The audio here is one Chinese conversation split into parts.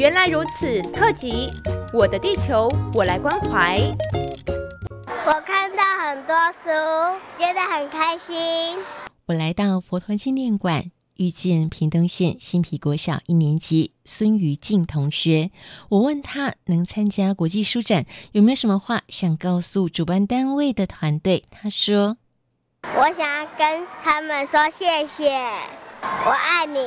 原来如此，特辑《我的地球我来关怀》。我看到很多书，觉得很开心。我来到佛陀纪念馆，遇见屏东县新皮国小一年级孙于静同学。我问他能参加国际书展，有没有什么话想告诉主办单位的团队？他说：“我想要跟他们说谢谢，我爱你。”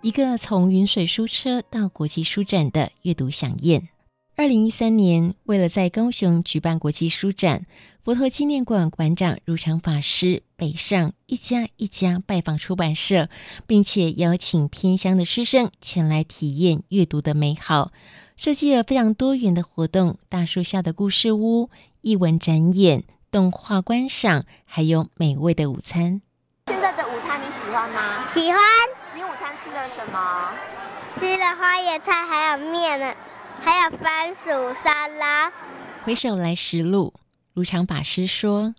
一个从云水书车到国际书展的阅读飨宴。二零一三年，为了在高雄举办国际书展，佛陀纪念馆馆长如常法师北上一家一家拜访出版社，并且邀请偏乡的师生前来体验阅读的美好，设计了非常多元的活动：大树下的故事屋、译文展演、动画观赏，还有美味的午餐。现在的午餐你喜欢吗？喜欢。你午餐吃了什么？吃了花椰菜，还有面呢。还有番薯沙拉。回首来时路，如常法师说：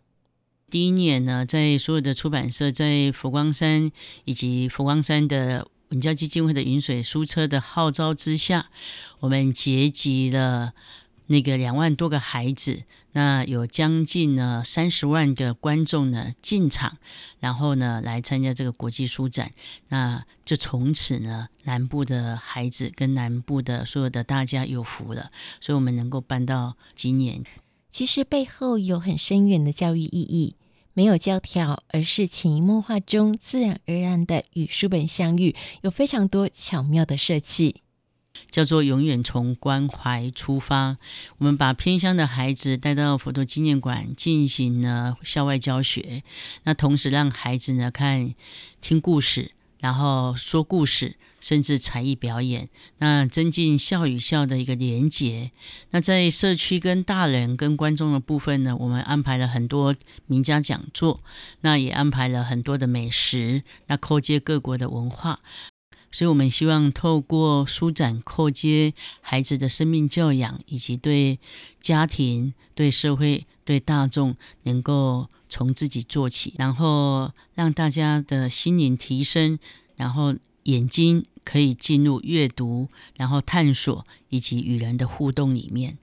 第一年呢，在所有的出版社，在佛光山以及佛光山的文教基金会的云水书车的号召之下，我们结集了。那个两万多个孩子，那有将近呢三十万个观众呢进场，然后呢来参加这个国际书展，那就从此呢南部的孩子跟南部的所有的大家有福了，所以我们能够办到今年。其实背后有很深远的教育意义，没有教条，而是潜移默化中自然而然的与书本相遇，有非常多巧妙的设计。叫做永远从关怀出发。我们把偏乡的孩子带到佛陀纪念馆进行了校外教学，那同时让孩子呢看听故事，然后说故事，甚至才艺表演，那增进校与校的一个连结。那在社区跟大人跟观众的部分呢，我们安排了很多名家讲座，那也安排了很多的美食，那扣接各国的文化。所以我们希望透过书展，扣接孩子的生命教养，以及对家庭、对社会、对大众，能够从自己做起，然后让大家的心灵提升，然后眼睛可以进入阅读，然后探索以及与人的互动里面。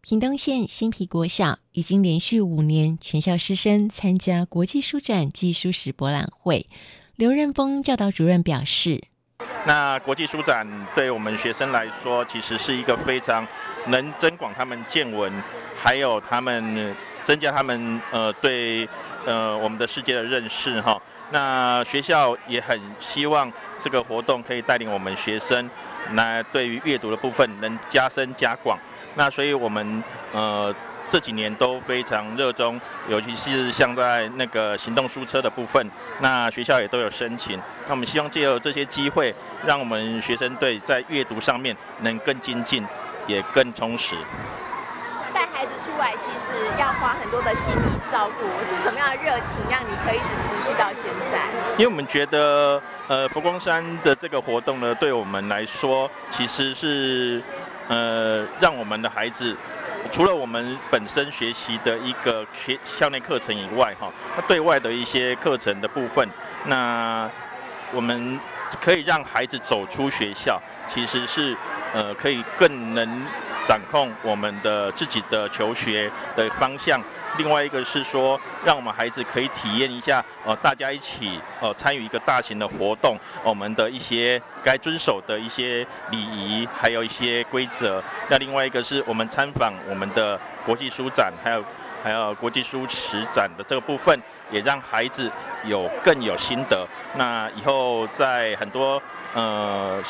屏东县新皮国小已经连续五年全校师生参加国际书展暨书史博览会。刘任峰教导主任表示。那国际书展对我们学生来说，其实是一个非常能增广他们见闻，还有他们增加他们呃对呃我们的世界的认识哈。那学校也很希望这个活动可以带领我们学生，那对于阅读的部分能加深加广。那所以我们呃。这几年都非常热衷，尤其是像在那个行动书车的部分，那学校也都有申请。那我们希望借由这些机会，让我们学生队在阅读上面能更精进，也更充实。带孩子出来其实要花很多的心理照顾，是什么样的热情让你可以一直持续到现在？因为我们觉得，呃，佛光山的这个活动呢，对我们来说，其实是呃，让我们的孩子。除了我们本身学习的一个学校内课程以外，哈，那对外的一些课程的部分，那我们可以让孩子走出学校，其实是呃可以更能掌控我们的自己的求学的方向。另外一个是说，让我们孩子可以体验一下，呃，大家一起呃参与一个大型的活动，我们的一些该遵守的一些礼仪，还有一些规则。那另外一个是我们参访我们的国际书展，还有还有国际书史展的这个部分，也让孩子有更有心得。那以后在很多呃。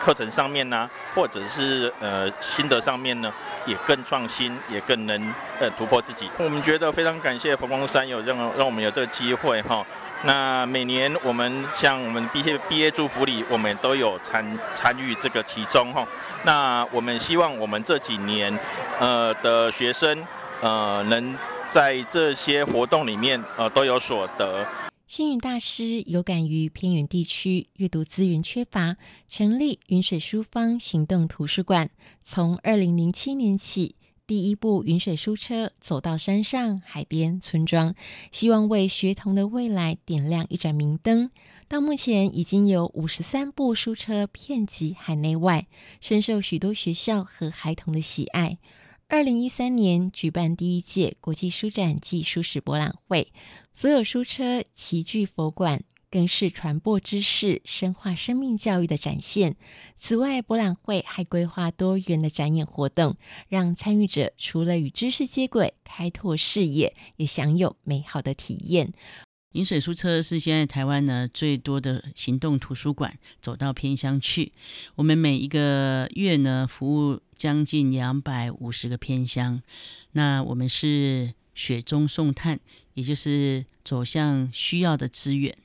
课程上面呢，或者是呃心得上面呢，也更创新，也更能呃突破自己。我们觉得非常感谢佛光山有让让我们有这个机会哈。那每年我们像我们毕业毕业祝福礼，我们都有参参与这个其中哈。那我们希望我们这几年呃的学生呃能在这些活动里面呃都有所得。星云大师有感于偏远地区阅读资源缺乏，成立云水书坊行动图书馆。从二零零七年起，第一部云水书车走到山上、海边、村庄，希望为学童的未来点亮一盏明灯。到目前已经有五十三部书车遍及海内外，深受许多学校和孩童的喜爱。二零一三年举办第一届国际书展暨书史博览会，所有书车齐聚佛馆。更是传播知识、深化生命教育的展现。此外，博览会还规划多元的展演活动，让参与者除了与知识接轨、开拓视野，也享有美好的体验。饮水书车是现在台湾呢最多的行动图书馆，走到偏乡去。我们每一个月呢服务将近两百五十个偏乡，那我们是雪中送炭，也就是走向需要的资源。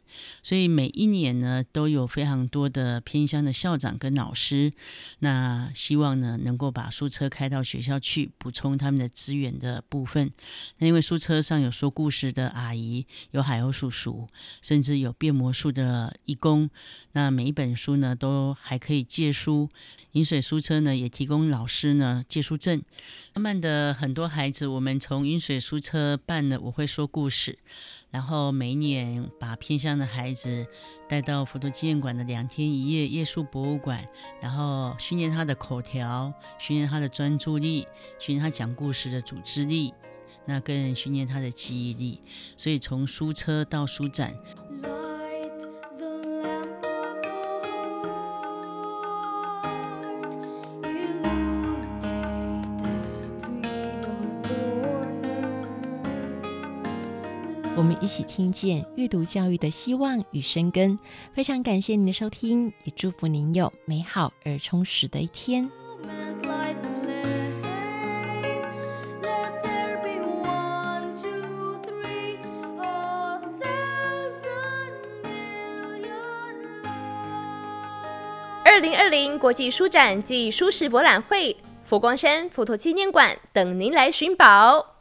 所以每一年呢，都有非常多的偏乡的校长跟老师，那希望呢能够把书车开到学校去，补充他们的资源的部分。那因为书车上有说故事的阿姨，有海鸥叔叔，甚至有变魔术的义工。那每一本书呢，都还可以借书。饮水书车呢，也提供老师呢借书证。慢慢的，很多孩子，我们从饮水书车办了，我会说故事。然后每一年把偏乡的孩子带到佛陀纪念馆的两天一夜夜宿博物馆，然后训练他的口条，训练他的专注力，训练他讲故事的组织力，那更训练他的记忆力。所以从书车到书展。们一起听见阅读教育的希望与生根。非常感谢您的收听，也祝福您有美好而充实的一天。二零二零国际书展暨书市博览会，佛光山佛陀纪念馆等您来寻宝。